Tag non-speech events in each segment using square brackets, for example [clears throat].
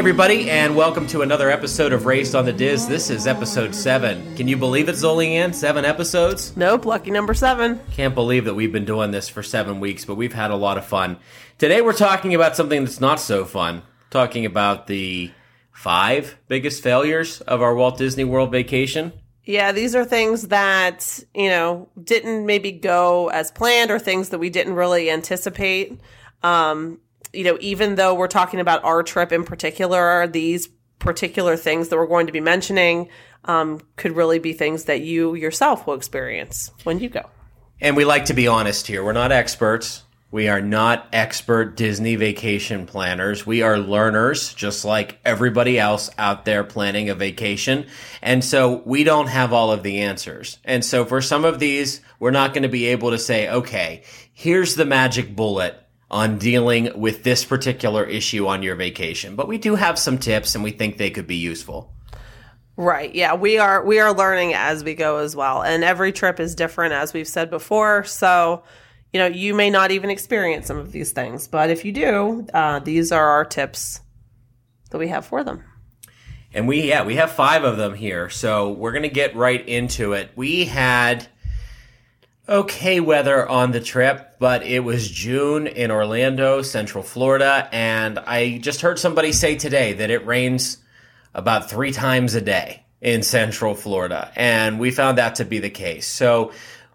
everybody, and welcome to another episode of Raised on the Diz. This is episode seven. Can you believe it, Zolian? Seven episodes? Nope, lucky number seven. Can't believe that we've been doing this for seven weeks, but we've had a lot of fun. Today, we're talking about something that's not so fun. Talking about the five biggest failures of our Walt Disney World vacation. Yeah, these are things that, you know, didn't maybe go as planned or things that we didn't really anticipate. Um, you know, even though we're talking about our trip in particular, these particular things that we're going to be mentioning um, could really be things that you yourself will experience when you go. And we like to be honest here. We're not experts. We are not expert Disney vacation planners. We are learners, just like everybody else out there planning a vacation. And so we don't have all of the answers. And so for some of these, we're not going to be able to say, okay, here's the magic bullet on dealing with this particular issue on your vacation. But we do have some tips and we think they could be useful. Right. Yeah, we are we are learning as we go as well. And every trip is different as we've said before. So, you know, you may not even experience some of these things, but if you do, uh, these are our tips that we have for them. And we, yeah, we have five of them here. So we're going to get right into it. We had okay weather on the trip, but it was June in Orlando, Central Florida. And I just heard somebody say today that it rains about three times a day in Central Florida. And we found that to be the case. So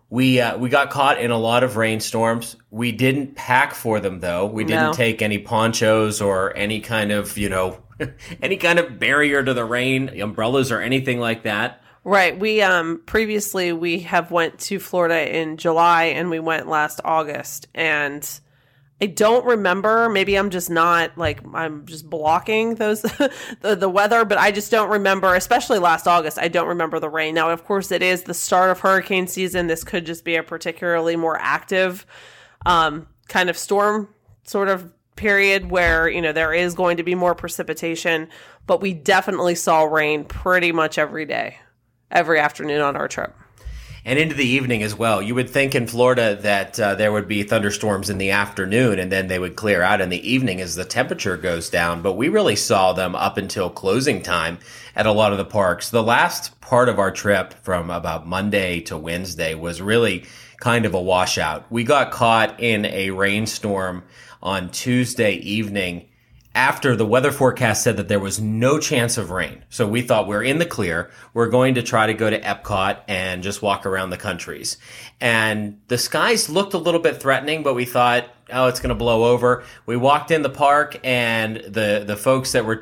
we uh, we got caught in a lot of rainstorms. We didn't pack for them though. We didn't No. take any ponchos or any kind of you know [laughs] any kind of barrier to the rain, umbrellas or anything like that. Right. We um previously we have went to Florida in July and we went last August and I don't remember. Maybe I'm just not like I'm just blocking those [laughs] the, the weather, but I just don't remember, especially last August. I don't remember the rain. Now, of course, it is the start of hurricane season. This could just be a particularly more active um, kind of storm sort of period where you know there is going to be more precipitation, but we definitely saw rain pretty much every day, every afternoon on our trip. and into the evening as well. You would think in Florida that uh, there would be thunderstorms in the afternoon and then they would clear out in the evening as the temperature goes down, but we really saw them up until closing time at a lot of the parks. The last part of our trip from about Monday to Wednesday was really kind of a washout. We got caught in a rainstorm on Tuesday evening after the weather forecast said that there was no chance of rain. So we thought we're in the clear. We're going to try to go to Epcot and just walk around the countries. And the skies looked a little bit threatening, but we thought, oh, it's going to blow over. We walked in the park and the, the folks that were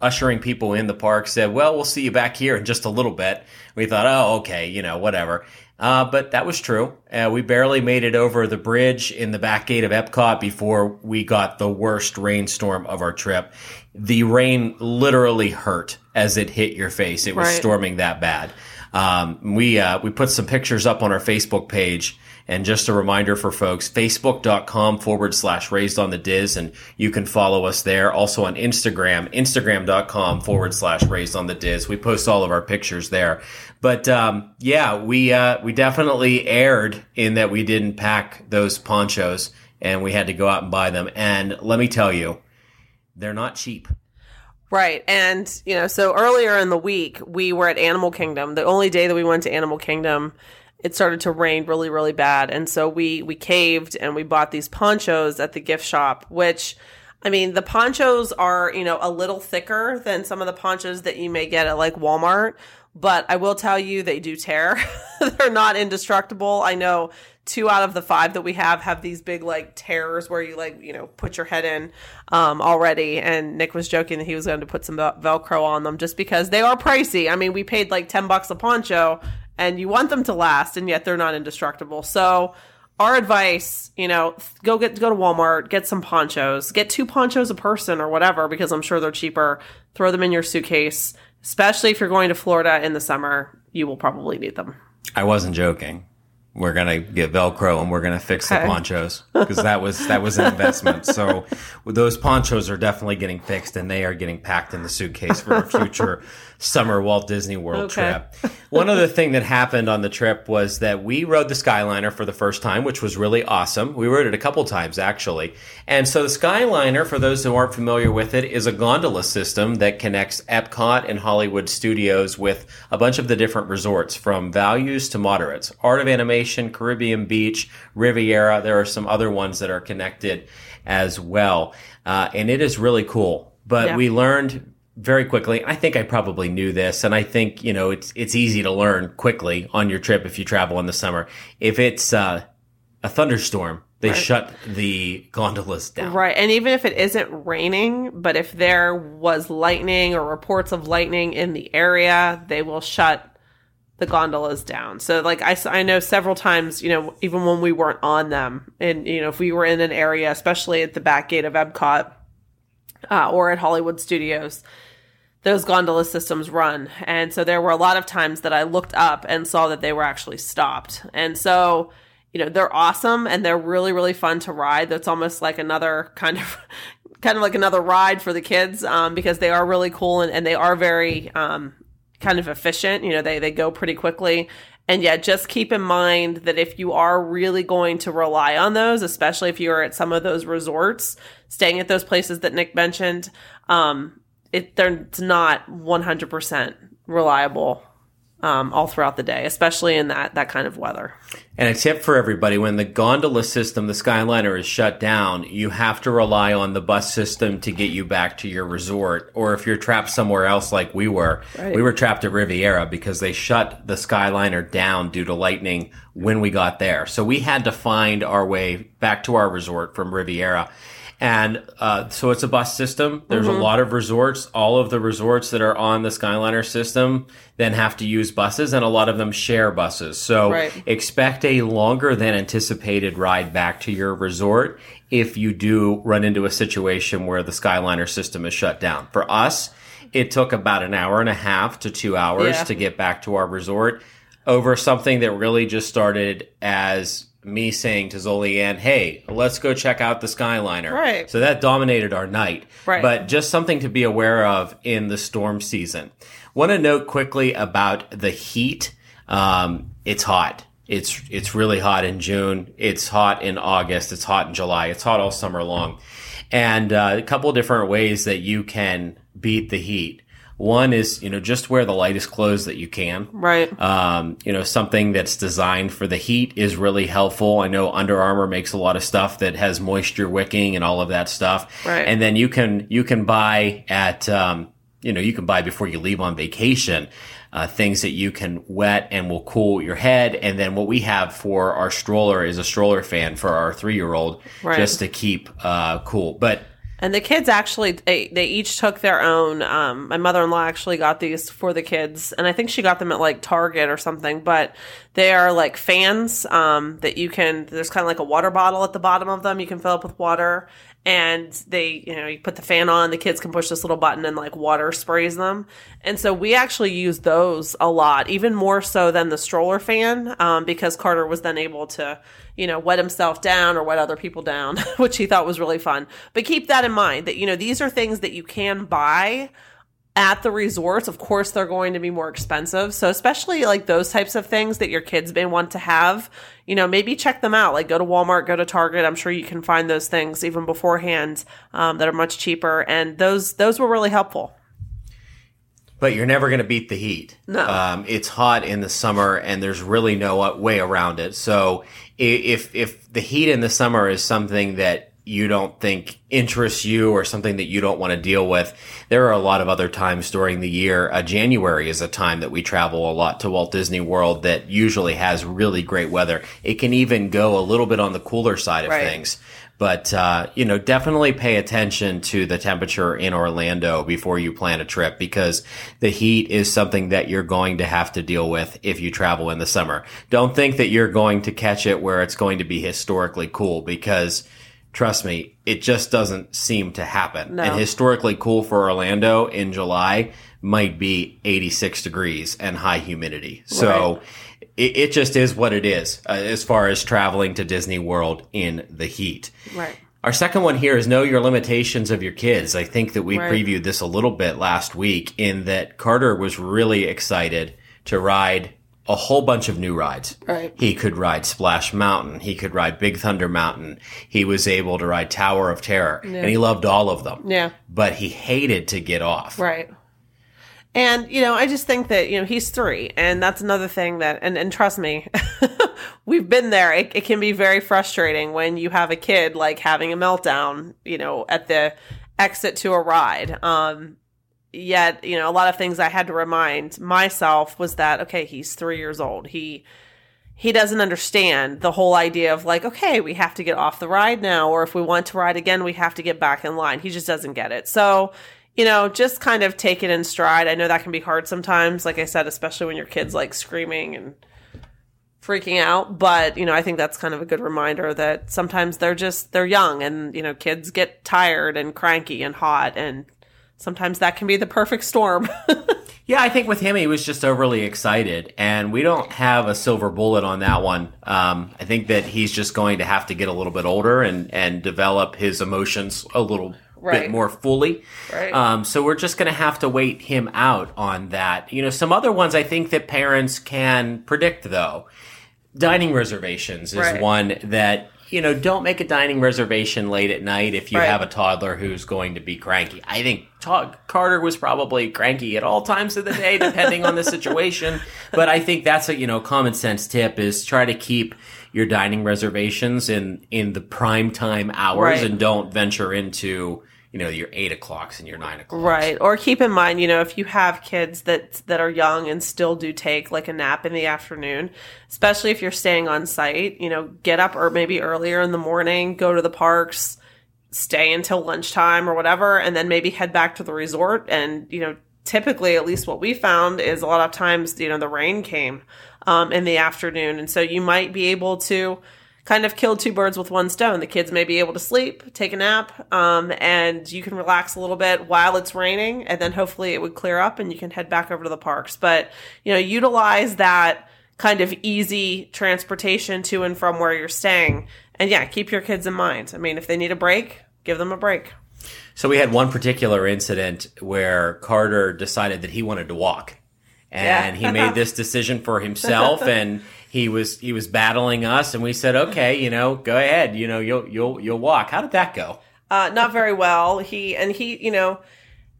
ushering people in the park said, well, we'll see you back here in just a little bit. We thought, oh, okay, you know, whatever. Uh, but that was true. Uh, we barely made it over the bridge in the back gate of Epcot before we got the worst rainstorm of our trip. The rain literally hurt as it hit your face. It was Right. storming that bad. Um, we uh, we put some pictures up on our Facebook page. And just a reminder for folks, facebook.com forward slash raised on the Diz, and you can follow us there. Also on Instagram, instagram.com forward slash raised on the Diz. We post all of our pictures there. But, um, yeah, we, uh, we definitely erred in that we didn't pack those ponchos and we had to go out and buy them. And let me tell you, they're not cheap. Right. And, you know, so earlier in the week, we were at Animal Kingdom. The only day that we went to Animal Kingdom, it started to rain really, really bad. And so we, we caved and we bought these ponchos at the gift shop, which, I mean, the ponchos are, you know, a little thicker than some of the ponchos that you may get at like Walmart. But I will tell you, they do tear. [laughs] They're not indestructible. I know two out of the five that we have have these big like tears where you like you know put your head in um, already and nick was joking that he was going to put some vel- velcro on them just because they are pricey i mean we paid like 10 bucks a poncho and you want them to last and yet they're not indestructible. So our advice you know go get go to walmart get some ponchos get two ponchos a person or whatever because i'm sure they're cheaper. Throw them in your suitcase especially if you're going to florida in the summer you will probably need them. I wasn't joking. We're gonna get Velcro and we're gonna fix the ponchos because that was that was an investment. [laughs] So those ponchos are definitely getting fixed and they are getting packed in the suitcase for a future [laughs] summer Walt Disney World Okay. trip. One other thing that happened on the trip was that we rode the Skyliner for the first time, which was really awesome. We rode it a couple times actually. And so the Skyliner, for those who aren't familiar with it, is a gondola system that connects Epcot and Hollywood Studios with a bunch of the different resorts from values to moderates. Art of Animation, Caribbean Beach, Riviera. There are some other ones that are connected as well. Uh, and it is really cool. But Yeah. we learned very quickly. I think I probably knew this, and I think you know it's it's easy to learn quickly on your trip if you travel in the summer. If it's uh, a thunderstorm, they shut the gondolas down. Right. And even if it isn't raining, but if there was lightning or reports of lightning in the area, they will shut the gondolas down. So like I, I know several times, you know, even when we weren't on them and, you know, if we were in an area, especially at the back gate of Epcot uh, or at Hollywood Studios, those gondola systems run. And so there were a lot of times that I looked up and saw that they were actually stopped. And so, you know, they're awesome and they're really, really fun to ride. That's almost like another [laughs] kind of, kind of like another ride for the kids, um, because they are really cool and, and they are very, um, kind of efficient. You know, they, they go pretty quickly. And yeah, just keep in mind that if you are really going to rely on those, especially if you're at some of those resorts, staying at those places that Nick mentioned, um, it it's not 100% reliable um, all throughout the day, especially in that that kind of weather. And a tip for everybody: when the gondola system, the Skyliner, is shut down, you have to rely on the bus system to get you back to your resort. Or if you're trapped somewhere else, like we were, Right. we were trapped at Riviera because they shut the Skyliner down due to lightning when we got there. So we had to find our way back to our resort from Riviera. And uh, so it's a bus system. There's Mm-hmm. a lot of resorts. All of the resorts that are on the Skyliner system then have to use buses, and a lot of them share buses. So Right. expect a longer than anticipated ride back to your resort if you do run into a situation where the Skyliner system is shut down. For us, it took about an hour and a half to two hours Yeah. to get back to our resort over something that really just started as me saying to Zolianne, hey, let's go check out the Skyliner. Right. So that dominated our night. Right. But just something to be aware of in the storm season. Want to note quickly about the heat. Um, it's hot. It's it's really hot in June. It's hot in August. It's hot in July. It's hot all summer long. And uh, a couple different ways that you can beat the heat. One is you know just wear the lightest clothes that you can. Right. Um, you know, something that's designed for the heat is really helpful. I know Under Armour makes a lot of stuff that has moisture wicking and all of that stuff. Right. And then you can you can buy at um, you know you can buy before you leave on vacation. Uh, things that you can wet and will cool your head. And then what we have for our stroller is a stroller fan for our three year old Right. just to keep uh, cool. But And the kids actually, they, they each took their own. Um, my mother in law actually got these for the kids, and I think she got them at like Target or something. But they are like fans um, that you can. There's kind of like a water bottle at the bottom of them. You can fill up with water, and they, you know, you put the fan on. The kids can push this little button, and like water sprays them. And so we actually use those a lot, even more so than the stroller fan, um, because Carter was then able to you know, wet himself down or wet other people down, [laughs] which he thought was really fun. But keep that in mind that, you know, these are things that you can buy at the resorts. Of course, they're going to be more expensive. So, especially like those types of things that your kids may want to have, you know, maybe check them out. Like go to Walmart, go to Target. I'm sure you can find those things even beforehand um, that are much cheaper. And those, those were really helpful. But you're never going to beat the heat. No. Um, it's hot in the summer, and there's really no way around it. So if if the heat in the summer is something that you don't think interests you or something that you don't want to deal with, there are a lot of other times during the year. Uh, January is a time that we travel a lot to Walt Disney World that usually has really great weather. It can even go a little bit on the cooler side of Right. things. But uh, you know, definitely pay attention to the temperature in Orlando before you plan a trip because the heat is something that you're going to have to deal with if you travel in the summer. Don't think that you're going to catch it where it's going to be historically cool because trust me, it just doesn't seem to happen. No. And historically cool for Orlando in July might be 86 degrees and high humidity. So it, it just is what it is uh, as far as traveling to Disney World in the heat. Right. Our second one here is know your limitations of your kids. I think that we Right. previewed this a little bit last week in that Carter was really excited to ride a whole bunch of new rides. Right. He could ride Splash Mountain. He could ride Big Thunder Mountain. He was able to ride Tower of Terror and he loved all of them. Yeah. But he hated to get off. Right. And, you know, I just think that, you know, he's three. And that's another thing that, and, and trust me, [laughs] we've been there. It, it can be very frustrating when you have a kid like having a meltdown, you know, at the exit to a ride. Um, yet, you know, a lot of things I had to remind myself was that, okay, he's three years old. He, he doesn't understand the whole idea of like, okay, we have to get off the ride now, or if we want to ride again, we have to get back in line. He just doesn't get it. So, you know, just kind of take it in stride. I know that can be hard sometimes, like I said, especially when your kid's like screaming and freaking out. But, you know, I think that's kind of a good reminder that sometimes they're just, they're young and, you know, kids get tired and cranky and hot. And sometimes that can be the perfect storm. [laughs] Yeah, I think with him, he was just overly excited, and we don't have a silver bullet on that one. Um, I think that he's just going to have to get a little bit older and and develop his emotions a little Right. bit more fully. Right. Um, so we're just going to have to wait him out on that. You know, some other ones I think that parents can predict though. Dining reservations is Right. one that you know don't make a dining reservation late at night if you Right. have a toddler who's going to be cranky. I think Ta- Carter was probably cranky at all times of the day, depending on the situation. [laughs] But I think that's a you know common sense tip is try to keep your dining reservations in in the prime time hours Right. and don't venture into you know your eight o'clocks and your nine o'clocks. Right. Or keep in mind, you know, if you have kids that that are young and still do take like a nap in the afternoon, especially if you're staying on site, you know, get up or maybe earlier in the morning, go to the parks, stay until lunchtime or whatever, and then maybe head back to the resort. And, you know, typically, at least what we found is a lot of times, you know, the rain came um, in the afternoon. And so you might be able to kind of kill two birds with one stone. The kids may be able to sleep, take a nap, um, and you can relax a little bit while it's raining, and then hopefully it would clear up and you can head back over to the parks. But you know, utilize that kind of easy transportation to and from where you're staying, and yeah, keep your kids in mind. I mean, if they need a break, give them a break. So we had one particular incident where Carter decided that he wanted to walk. And Yeah. he made this decision for himself [laughs] and he was he was battling us and we said, "Okay, you know, go ahead. You know, you'll you'll you'll walk." How did that go? Uh, not very well. He and he, you know,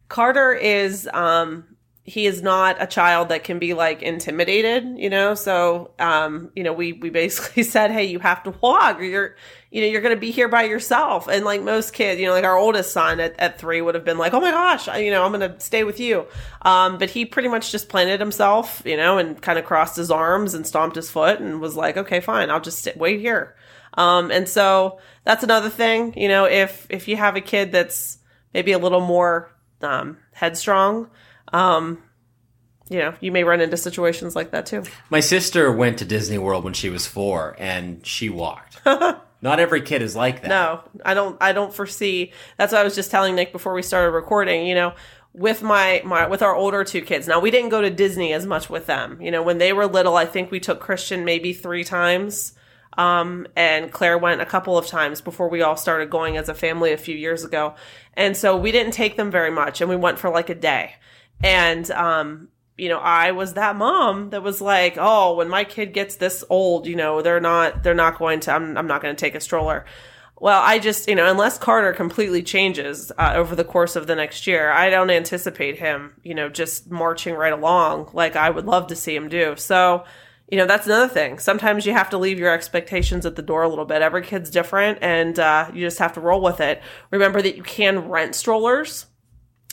Carter is um he is not a child that can be like intimidated, you know. So um, you know, we we basically [laughs] said, Hey, you have to walk or you're you know, you're gonna be here by yourself. And like most kids, you know, like our oldest son at, at three would have been like, Oh my gosh, I- you know, I'm gonna stay with you. Um, but he pretty much just planted himself, you know, and kind of crossed his arms and stomped his foot and was like, Okay, fine, I'll just sit, wait here. Um, and so that's another thing, you know, if, if you have a kid that's maybe a little more, um, headstrong, um, you know, you may run into situations like that too. My sister went to Disney World when she was 4 and she walked. [laughs] Not every kid is like that. No, I don't, I don't foresee, that's what I was just telling Nick before we started recording, you know, with my, my, with our older two kids. Now we didn't go to Disney as much with them. You know, when they were little, I think we took Christian maybe three times. Um, and Claire went a couple of times before we all started going as a family a few years ago. And so we didn't take them very much and we went for like a day. And, um, you know, I was that mom that was like, oh, when my kid gets this old, you know, they're not, they're not going to, I'm, I'm not going to take a stroller. Well, I just, you know, unless Carter completely changes uh, over the course of the next year, I don't anticipate him, you know, just marching right along like I would love to see him do. So, you know, that's another thing. Sometimes you have to leave your expectations at the door a little bit. Every kid's different and uh, you just have to roll with it. Remember that you can rent strollers.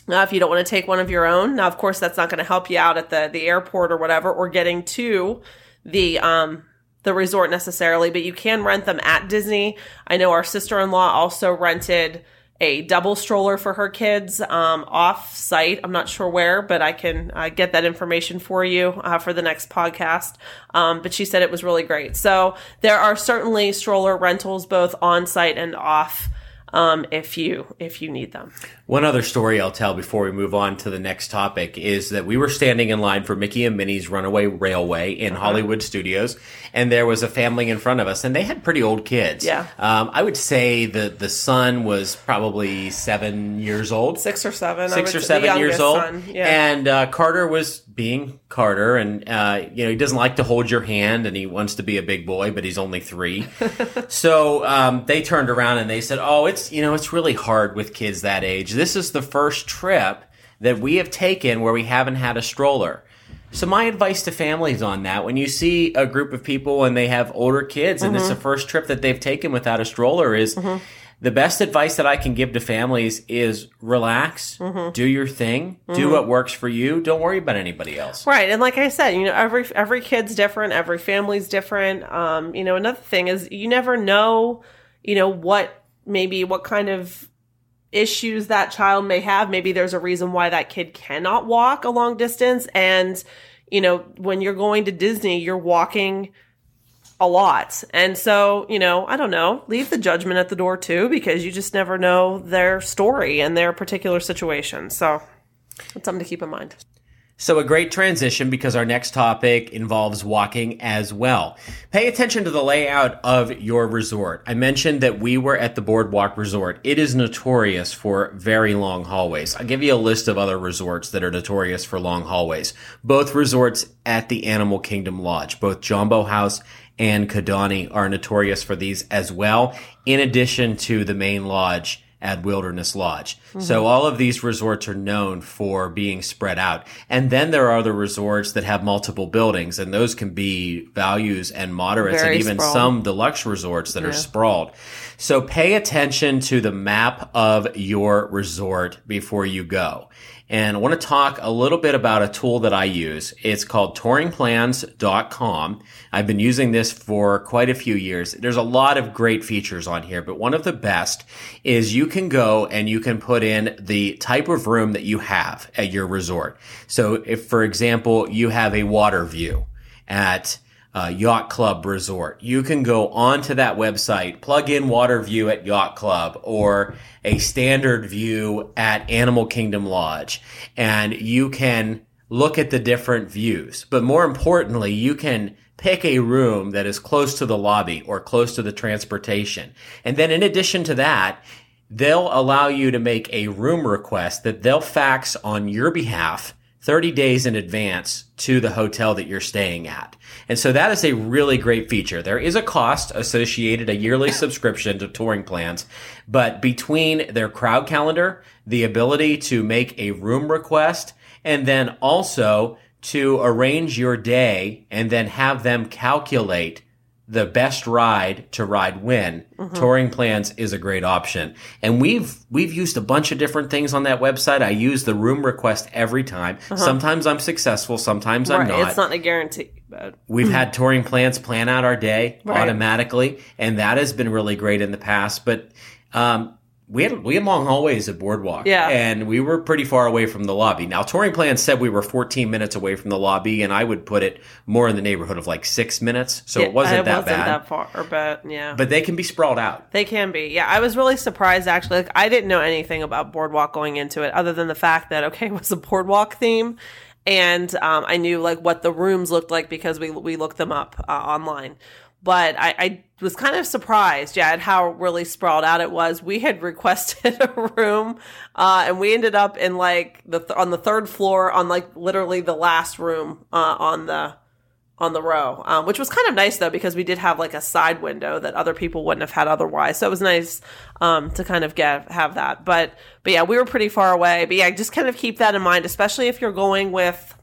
Now, if you don't want to take one of your own, now of course that's not going to help you out at the the airport or whatever, or getting to the um the resort necessarily, but you can rent them at Disney. I know our sister in law also rented a double stroller for her kids um, off site. I'm not sure where, but I can uh, get that information for you uh, for the next podcast. Um, but she said it was really great. So there are certainly stroller rentals both on site and off um, if you if you need them. One other story I'll tell before we move on to the next topic is that we were standing in line for Mickey and Minnie's Runaway Railway in Hollywood Studios, and there was a family in front of us, and they had pretty old kids. Yeah. Um, I would say the the son was probably seven years old, Six or seven. Six or seven years old, son. Yeah. and uh, Carter was being Carter, and uh, you know he doesn't like to hold your hand, and he wants to be a big boy, but he's only three. [laughs] so um, they turned around and they said, "Oh, it's you know it's really hard with kids that age. This is the first trip that we have taken where we haven't had a stroller." So my advice to families on that, when you see a group of people and they have older kids and it's mm-hmm. the first trip that they've taken without a stroller is mm-hmm. the best advice that I can give to families is relax, mm-hmm. do your thing, do what works for you. Don't worry about anybody else. Right, and like I said, you know, every every kid's different, every family's different. Um, you know, another thing is you never know, you know, what maybe what kind of issues that child may have. Maybe there's a reason why that kid cannot walk a long distance and you know, when you're going to Disney, you're walking a lot. And so, you know, I don't know, leave the judgment at the door too because you just never know their story and their particular situation. So, it's something to keep in mind. So, a great transition because our next topic involves walking as well. Pay attention to the layout of your resort. I mentioned that we were at the Boardwalk Resort. It is notorious for very long hallways. I'll give you a list of other resorts that are notorious for long hallways. Both resorts at the Animal Kingdom Lodge, both Jambo House and Kidani are notorious for these as well, in addition to the main lodge at Wilderness Lodge. So mm-hmm. all of these resorts are known for being spread out. And then there are the resorts that have multiple buildings and those can be values and moderates Very and even sprawled. some deluxe resorts that are sprawled. So pay attention to the map of your resort before you go. And I want to talk a little bit about a tool that I use. It's called touringplans.com. I've been using this for quite a few years. There's a lot of great features on here, but one of the best is you can go and you can put in the type of room that you have at your resort. So if, for example, you have a water view at uh, Yacht Club Resort. You can go onto that website, plug in water view at Yacht Club or a standard view at Animal Kingdom Lodge, and you can look at the different views. But more importantly, you can pick a room that is close to the lobby or close to the transportation. And then in addition to that, they'll allow you to make a room request that they'll fax on your behalf 30 days in advance to the hotel that you're staying at. And so that is a really great feature. There is a cost associated, a yearly [laughs] subscription to touring plans, but between their crowd calendar, the ability to make a room request, and then also to arrange your day and then have them calculate the best ride to ride when touring plans is a great option. And we've we've used a bunch of different things on that website. I use the room request every time. Sometimes i'm successful sometimes i'm not it's not a guarantee, but We've had [clears throat] touring plans plan out our day Right. automatically, and that has been really great in the past. But um, we had we had long hallways at Boardwalk, Yeah. and we were pretty far away from the lobby. Now, touring plans said we were 14 minutes away from the lobby, and I would put it more in the neighborhood of like six minutes, so it wasn't it that wasn't bad. that far, but yeah. but they can be sprawled out. They can be. Yeah, I was really surprised actually. Like I didn't know anything about Boardwalk going into it other than the fact that okay, it was a Boardwalk theme and um, I knew like what the rooms looked like because we we looked them up uh, online. But I, I was kind of surprised, yeah, at how really sprawled out it was. We had [laughs] requested a room, uh, and we ended up in like the th- on the third floor on like literally the last room uh, on the on the row, um, which was kind of nice though because we did have like a side window that other people wouldn't have had otherwise. So it was nice um, to kind of get have that. But but yeah, we were pretty far away. But yeah, just kind of keep that in mind, especially if you're going with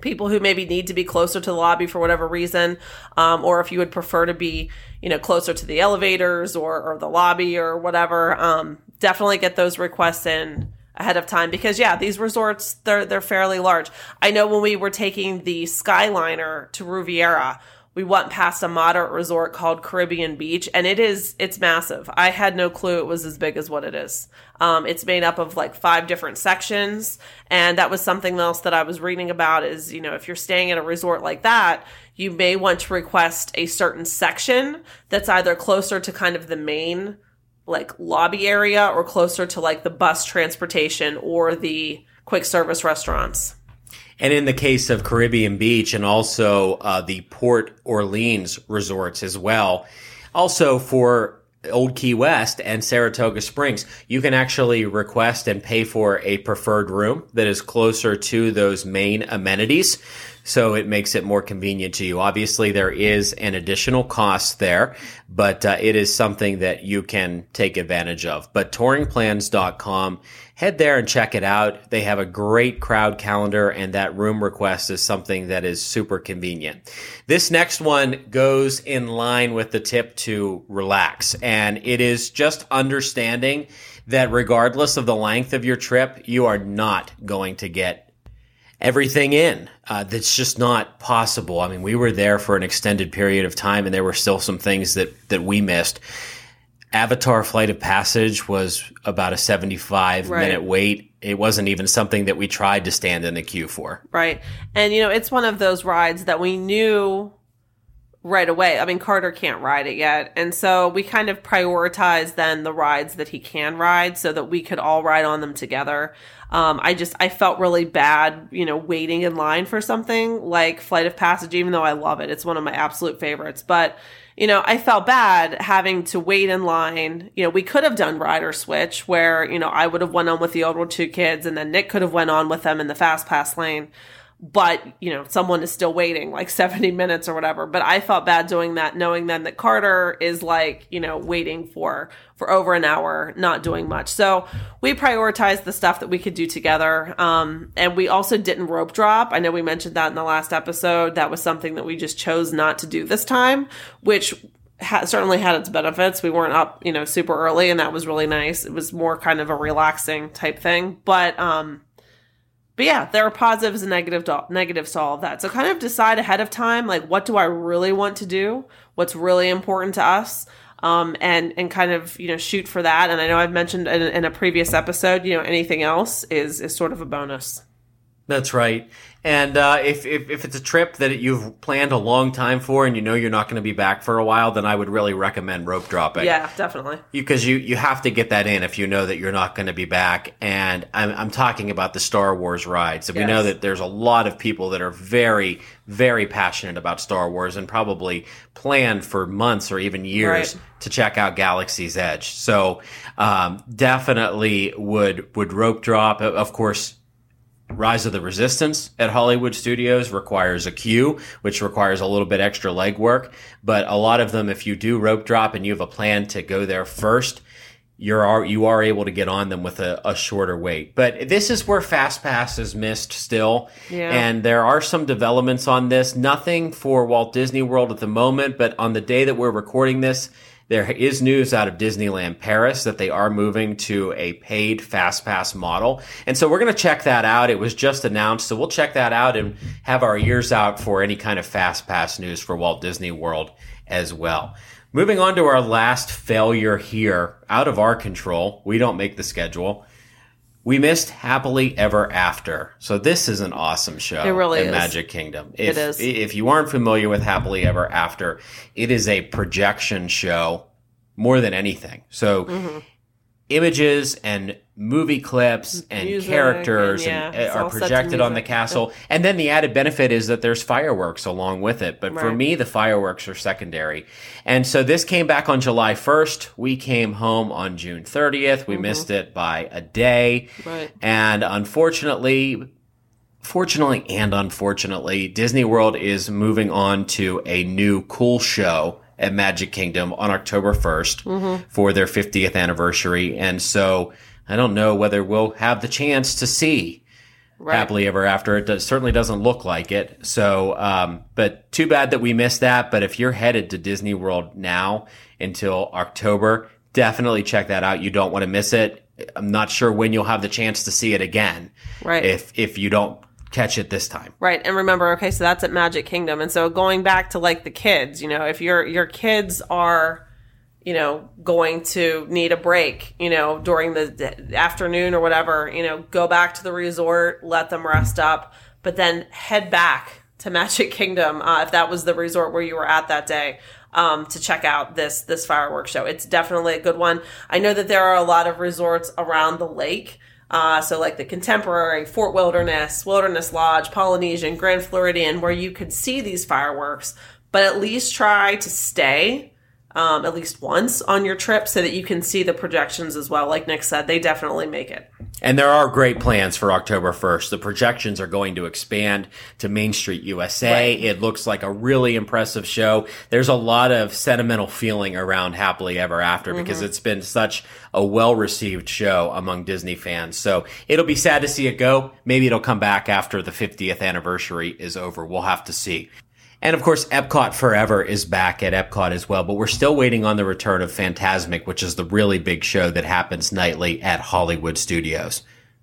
people who maybe need to be closer to the lobby for whatever reason, um, or if you would prefer to be, you know, closer to the elevators or, or the lobby or whatever, um, definitely get those requests in ahead of time because yeah, these resorts they're they're fairly large. I know when we were taking the Skyliner to Riviera, we went past a moderate resort called Caribbean Beach, and it is it's massive. I had no clue it was as big as what it is. Um, it's made up of like five different sections, and that was something else that I was reading about. Is you know if you're staying at a resort like that, you may want to request a certain section that's either closer to kind of the main like lobby area or closer to like the bus transportation or the quick service restaurants. And in the case of Caribbean Beach and also uh, the Port Orleans resorts as well, also for Old Key West and Saratoga Springs, you can actually request and pay for a preferred room that is closer to those main amenities. So it makes it more convenient to you. Obviously, there is an additional cost there, but uh, it is something that you can take advantage of. But touringplans.com head there and check it out. They have a great crowd calendar and that room request is something that is super convenient. This next one goes in line with the tip to relax and it is just understanding that regardless of the length of your trip, you are not going to get everything in. Uh, that's just not possible. I mean, we were there for an extended period of time and there were still some things that, that we missed. Avatar Flight of Passage was about a 75 Right. minute wait. It wasn't even something that we tried to stand in the queue for. Right. And, you know, it's one of those rides that we knew right away. I mean, Carter can't ride it yet. And so we kind of prioritized then the rides that he can ride so that we could all ride on them together. Um, I just, I felt really bad, you know, waiting in line for something like Flight of Passage, even though I love it. It's one of my absolute favorites. But, you know, I felt bad having to wait in line. You know, we could have done rider switch where, you know, I would have went on with the older two kids and then Nick could have went on with them in the fast pass lane but you know someone is still waiting like [laughs] 70 minutes or whatever but i felt bad doing that knowing then that carter is like you know waiting for for over an hour not doing much so we prioritized the stuff that we could do together um and we also didn't rope drop i know we mentioned that in the last episode that was something that we just chose not to do this time which ha- certainly had its benefits. We weren't up, you know, super early, and that was really nice. It was more kind of a relaxing type thing, but um, but yeah, there are positives and negative to, negatives to all of that. So kind of decide ahead of time, like what do I really want to do? What's really important to us? Um, and and kind of you know shoot for that. And I know I've mentioned in, in a previous episode, you know, anything else is is sort of a bonus. That's right. And uh, if, if, if it's a trip that you've planned a long time for and you know you're not going to be back for a while, then I would really recommend rope dropping. Yeah, definitely. Because you, you have to get that in if you know that you're not going to be back. And I'm, I'm talking about the Star Wars rides. We Yes. know that there's a lot of people that are very, very passionate about Star Wars and probably planned for months or even years Right. to check out Galaxy's Edge. So um, definitely would would rope drop. Of course, Rise of the Resistance at Hollywood Studios requires a queue, which requires a little bit extra legwork. But a lot of them, if you do rope drop and you have a plan to go there first, you're are, you are able to get on them with a, a shorter wait. But this is where Fast Pass is missed still. Yeah. And there are some developments on this. Nothing for Walt Disney World at the moment, but on the day that we're recording this, there is news out of Disneyland Paris that they are moving to a paid fast pass model. And so we're going to check that out. It was just announced. So we'll check that out and have our ears out for any kind of fast pass news for Walt Disney World as well. Moving on to our last failure here, out of our control. We don't make the schedule. We missed Happily Ever After. So this is an awesome show. It really in is. Magic Kingdom. If, is. If you aren't familiar with Happily Ever After, it is a projection show more than anything. So Mm-hmm. Images and movie clips and Music, characters and, and, yeah, are all set to projected on the castle. And then the added benefit is that there's fireworks along with it. But for me, the fireworks are secondary. And so this came back on July 1st. We came home on June 30th. We missed it by a day. Mm-hmm. Right. And unfortunately, fortunately and unfortunately, Disney World is moving on to a new cool show at Magic Kingdom on October 1st Mm-hmm. for their 50th anniversary. And so I don't know whether we'll have the chance to see Right. happily ever after. It does, certainly doesn't look like it. So, um, but too bad that we missed that. But if you're headed to Disney World now until October, definitely check that out. You don't want to miss it. I'm not sure when you'll have the chance to see it again. Right. If if you don't catch it this time. Right. And remember, okay, so that's at Magic Kingdom. And so going back to like the kids, you know, if your your kids are, you know, going to need a break, you know, during the afternoon or whatever, you know, go back to the resort, let them rest up, but then head back to [laughs] Magic Kingdom uh, if that was the resort where you were at that day. Um, to check out this this fireworks show, it's definitely a good one. I know that there are a lot of resorts around the lake Uh, so like the Contemporary, Fort Wilderness, Wilderness Lodge, Polynesian, Grand Floridian, where you could see these fireworks, but at least try to stay um, at least once on your trip so that you can see the projections as well. Like Nick said, they definitely make it. And there are great plans for October 1st. The projections are going to expand to Main Street USA. Right. It looks like a really impressive show. There's a lot of sentimental feeling around Happily Ever After because it's been such a well received show among Disney fans. So it'll be sad to see it go. Maybe it'll come back after the 50th anniversary is over. We'll have to see. And of course, Epcot Forever is back at Epcot as well, but we're still waiting on the return of Fantasmic, which is the really big show that happens nightly at Hollywood Studios.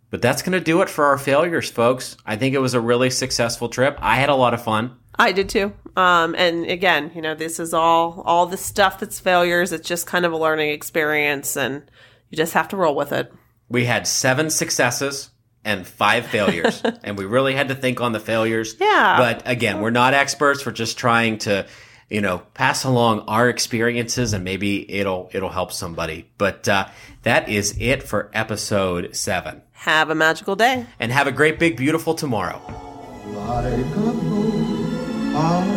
But that's going to do it for our failures, folks. I think it was a really successful trip. I had a lot of fun. I did too. Um, and again, you know, this is all all the stuff that's failures. It's just kind of a learning experience, and you just have to roll with it. We had seven successes and five failures, [laughs] and we really had to think on the failures. Yeah. But again, we're not experts. We're just trying to, you know, pass along our experiences, and maybe it'll it'll help somebody. But uh, that is it for episode seven. Have a magical day. And have a great, big, beautiful tomorrow. like a bolt out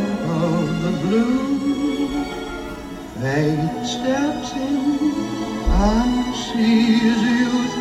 of the blue. Fate steps in and sees youth